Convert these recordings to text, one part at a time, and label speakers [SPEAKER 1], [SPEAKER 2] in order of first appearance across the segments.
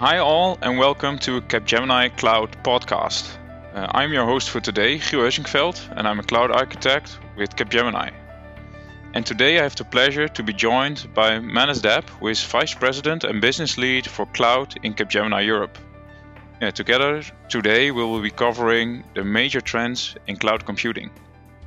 [SPEAKER 1] Hi, all, and welcome to Capgemini Cloud Podcast. Uh, I'm your host for today, Giel Huizingveld, and I'm a cloud architect with Capgemini. And today I have the pleasure to be joined by Manas Deb, who is Vice President and Business Lead for Cloud in Capgemini Europe. Uh, together, today we will be covering the major trends in cloud computing.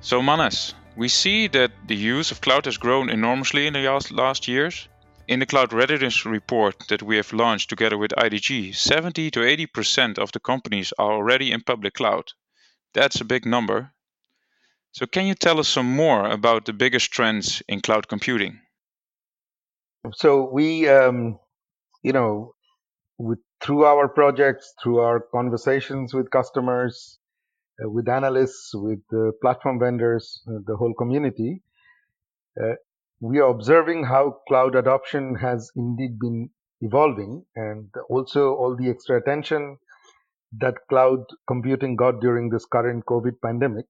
[SPEAKER 1] So, Manas, we see that the use of cloud has grown enormously in the last years. In the cloud readiness report that we have launched together with IDG, 70 to 80% of the companies are already in public cloud. That's a big number. So, can you tell us some more about the biggest trends in cloud computing?
[SPEAKER 2] So, we, um, you know, with, through our projects, through our conversations with customers, uh, with analysts, with uh, platform vendors, uh, the whole community, uh, we are observing how cloud adoption has indeed been evolving and also all the extra attention that cloud computing got during this current COVID pandemic.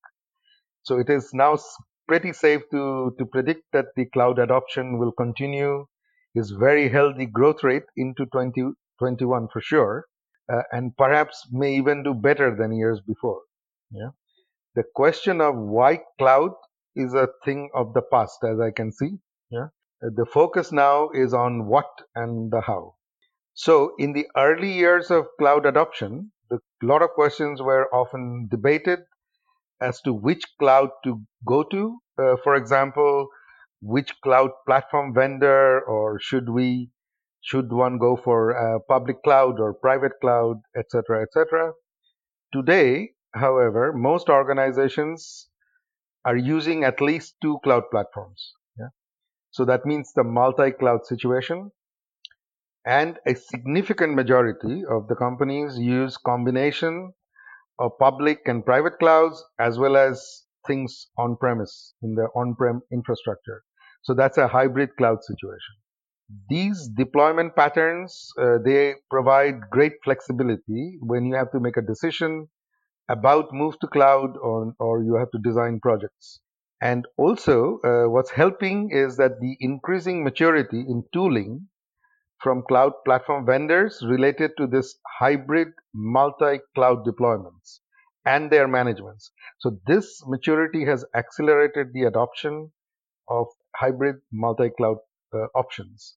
[SPEAKER 2] So it is now pretty safe to, to predict that the cloud adoption will continue is very healthy growth rate into 2021 for sure, uh, and perhaps may even do better than years before. Yeah. The question of why cloud is a thing of the past, as I can see. Yeah. The focus now is on what and the how. So in the early years of cloud adoption, a lot of questions were often debated as to which cloud to go to. Uh, for example, which cloud platform vendor, or should we, should one go for uh, public cloud or private cloud, etc., etc. Today, however, most organizations are using at least two cloud platforms. Yeah? So that means the multi-cloud situation. And a significant majority of the companies use combination of public and private clouds as well as things on premise in the on-prem infrastructure. So that's a hybrid cloud situation. These deployment patterns, uh, they provide great flexibility when you have to make a decision about move to cloud or, or you have to design projects. And also, uh, what's helping is that the increasing maturity in tooling from cloud platform vendors related to this hybrid multi-cloud deployments and their managements. So this maturity has accelerated the adoption of hybrid multi-cloud uh, options.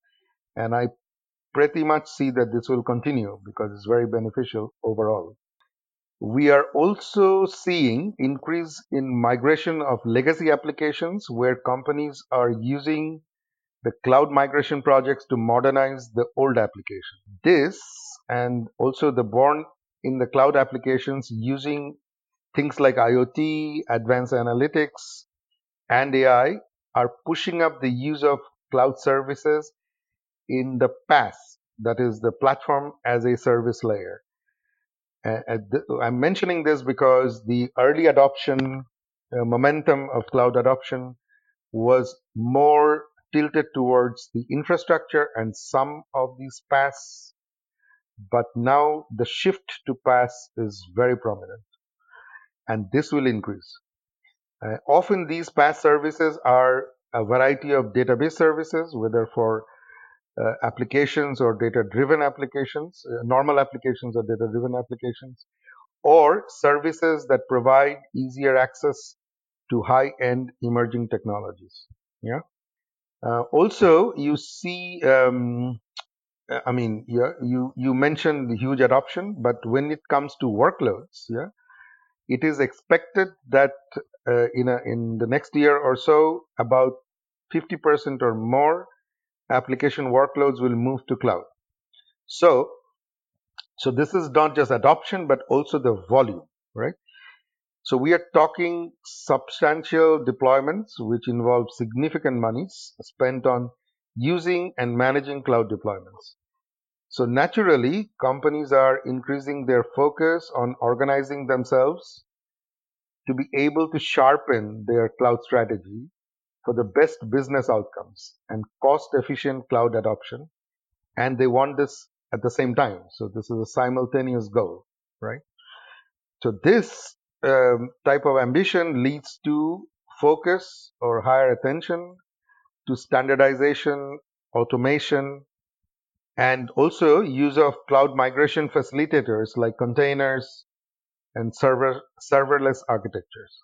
[SPEAKER 2] And I pretty much see that this will continue because it's very beneficial overall. We are also seeing increase in migration of legacy applications where companies are using the cloud migration projects to modernize the old application. This and also the born in the cloud applications using things like IoT, advanced analytics, and AI are pushing up the use of cloud services in the PaaS, that is the platform as a service layer. I'm mentioning this because the early adoption uh, momentum of cloud adoption was more tilted towards the infrastructure and some of these PaaS, but now the shift to PaaS is very prominent, and this will increase. Uh, often these PaaS services are a variety of database services, whether for uh, applications or data-driven applications, uh, normal applications or data-driven applications, or services that provide easier access to high-end emerging technologies. Yeah. Uh, also, you see, um, I mean, yeah, you you mentioned the huge adoption, but when it comes to workloads, yeah, it is expected that uh, in a, in the next year or so, about 50% or more application workloads will move to cloud. So, so this is not just adoption, but also the volume, right? So we are talking substantial deployments, which involve significant monies spent on using and managing cloud deployments. So naturally, companies are increasing their focus on organizing themselves to be able to sharpen their cloud strategy for the best business outcomes and cost efficient cloud adoption. And they want this at the same time. So this is a simultaneous goal, right? So this um, type of ambition leads to focus or higher attention to standardization, automation, and also use of cloud migration facilitators like containers and server serverless architectures.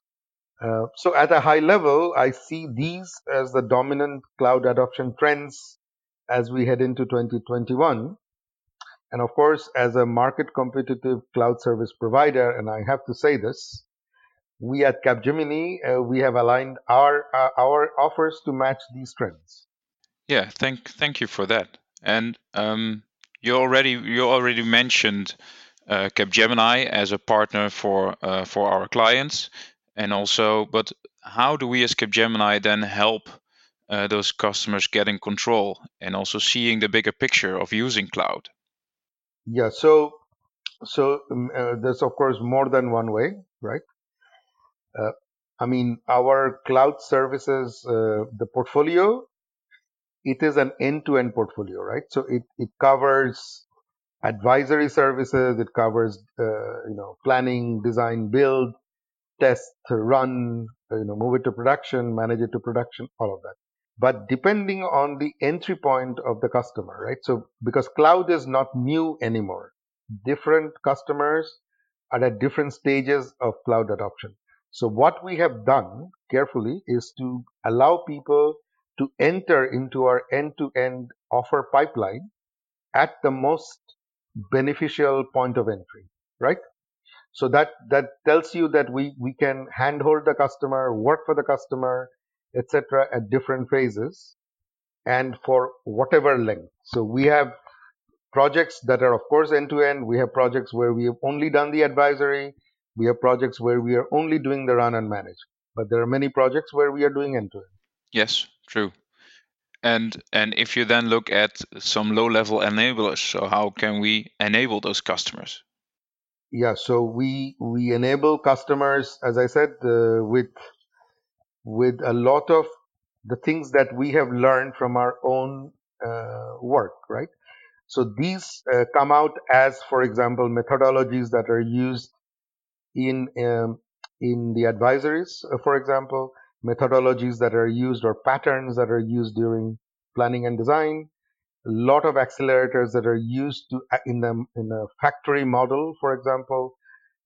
[SPEAKER 2] Uh, so at a high level, I see these as the dominant cloud adoption trends as we head into 2021. And of course, as a market competitive cloud service provider, and I have to say this, we at Capgemini, uh, we have aligned our uh, our offers to match these trends.
[SPEAKER 1] Yeah, thank thank you for that. And um, you already you already mentioned uh, Capgemini as a partner for uh, for our clients, and also, but how do we as Capgemini then help uh, those customers get in control and also seeing the bigger picture of using cloud?
[SPEAKER 2] Yeah, so so um, uh, there's of course more than one way, right? Uh, I mean, our cloud services, uh, the portfolio, it is an end-to-end portfolio, right? So it it covers advisory services, it covers uh, you know planning, design, build, test, run, you know, move it to production, manage it to production, all of that. But depending on the entry point of the customer, right? So because cloud is not new anymore, different customers are at different stages of cloud adoption. So what we have done carefully is to allow people to enter into our end-to-end offer pipeline at the most beneficial point of entry, right? So that that tells you that we we can handhold the customer, work for the customer, etc. at different phases, and for whatever length. So we have projects that are of course end to end. We have projects where we have only done the advisory. We have projects where we are only doing the run and manage. But there are many projects where we are doing end to end.
[SPEAKER 1] Yes, true. And and if you then look at some low level enablers, so how can we enable those customers?
[SPEAKER 2] Yeah, so we we enable customers, as I said, uh, with with a lot of the things that we have learned from our own uh, work, right? So these uh, come out as, for example, methodologies that are used in um, in the advisories, uh, for example, methodologies that are used or patterns that are used during planning and design, lot of accelerators that are used to uh, in the in a factory model, for example,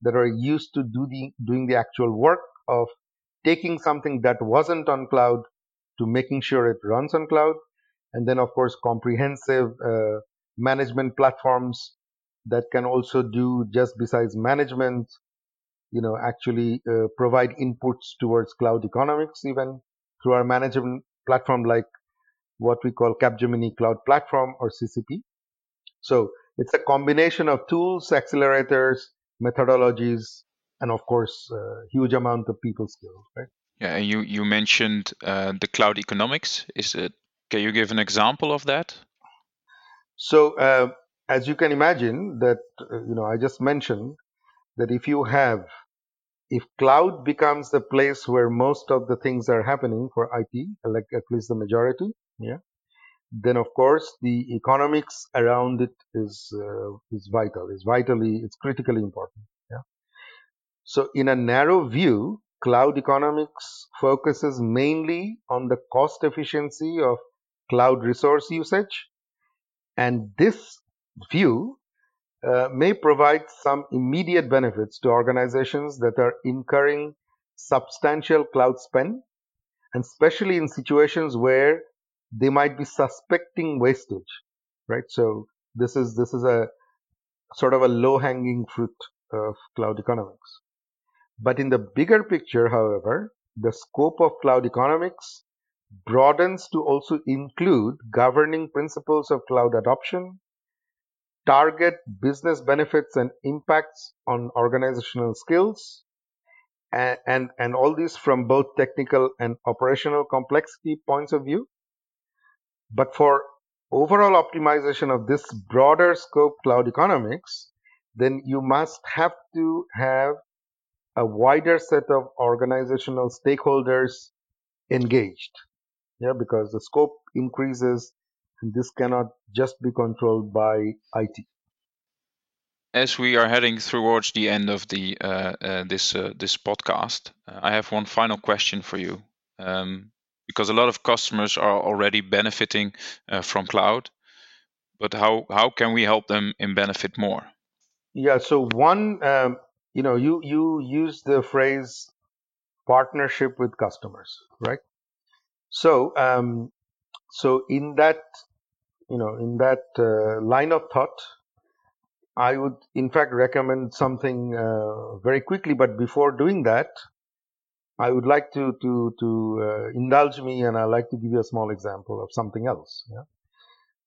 [SPEAKER 2] that are used to do the doing the actual work of taking something that wasn't on cloud to making sure it runs on cloud, and then of course comprehensive uh, management platforms that can also do just besides management, you know, actually uh, provide inputs towards cloud economics even through our management platform like what we call Capgemini Cloud Platform or CCP. So it's a combination of tools, accelerators, methodologies, and of course, a huge amount of people skills, right?
[SPEAKER 1] Yeah, you you mentioned uh, the cloud economics. Is it? Can you give an example of that?
[SPEAKER 2] So, uh, as you can imagine, that uh, you know, I just mentioned that if you have, if cloud becomes the place where most of the things are happening for IT, like at least the majority, yeah. Then of course the economics around it is uh, is vital. Is vitally it's critically important. Yeah. So in a narrow view cloud economics focuses mainly on the cost efficiency of cloud resource usage. And this view uh, may provide some immediate benefits to organizations that are incurring substantial cloud spend and especially in situations where they might be suspecting wastage, right? So this is this is a sort of a low hanging fruit of cloud economics. But in the bigger picture, however, the scope of cloud economics broadens to also include governing principles of cloud adoption, target business benefits and impacts on organizational skills, and, and, and all these from both technical and operational complexity points of view. But for overall optimization of this broader scope cloud economics, then you must have to have a wider set of organizational stakeholders engaged. Yeah, because the scope increases and this cannot just be controlled by IT.
[SPEAKER 1] As we are heading towards the end of the uh, uh, this uh, this podcast, uh, I have one final question for you. Um, because a lot of customers are already benefiting uh, from cloud. but how how can we help them in benefit more?
[SPEAKER 2] Yeah. So one, um, you know, you you use the phrase partnership with customers, right? So um, so in that you know in that uh, line of thought, I would in fact recommend something uh, very quickly. But before doing that, I would like to to to uh, indulge me, and I'd like to give you a small example of something else. Yeah?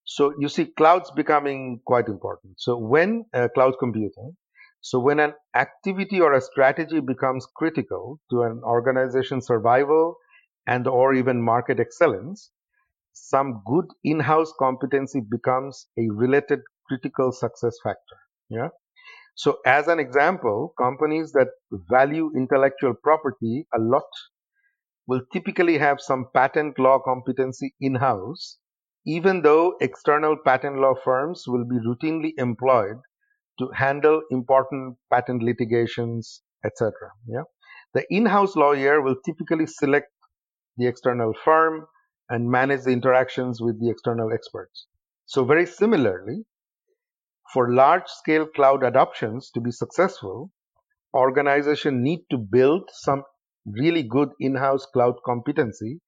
[SPEAKER 2] So you see, clouds becoming quite important. So when uh, cloud computing, so when an activity or a strategy becomes critical to an organization's survival and or even market excellence, some good in-house competency becomes a related critical success factor. Yeah. So as an example, companies that value intellectual property a lot will typically have some patent law competency in-house even though external patent law firms will be routinely employed to handle important patent litigations, etc. Yeah, the in-house lawyer will typically select the external firm and manage the interactions with the external experts. So very similarly, for large-scale cloud adoptions to be successful, organizations need to build some really good in-house cloud competency,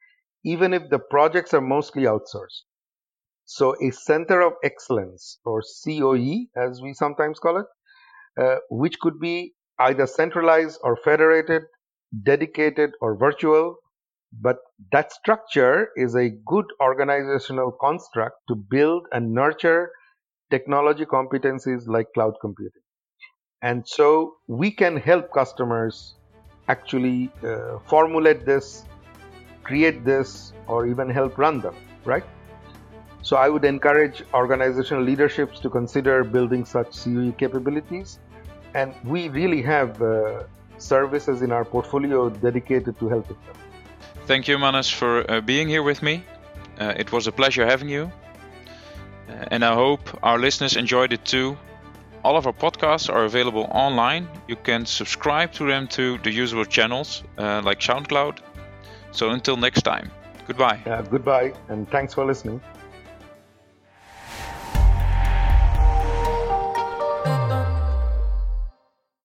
[SPEAKER 2] even if the projects are mostly outsourced. So a center of excellence or COE, as we sometimes call it, uh, which could be either centralized or federated, dedicated or virtual, but that structure is a good organizational construct to build and nurture technology competencies like cloud computing. And so we can help customers actually uh, formulate this, create this, or even help run them, right? So I would encourage organizational leaderships to consider building such COE capabilities. And we really have uh, services in our portfolio dedicated to helping them.
[SPEAKER 1] Thank you, Manas, for uh, being here with me. Uh, it was a pleasure having you. And I hope our listeners enjoyed it too. All of our podcasts are available online. You can subscribe to them to the usual channels uh, like SoundCloud. So until next time, goodbye.
[SPEAKER 2] goodbye, and thanks for listening.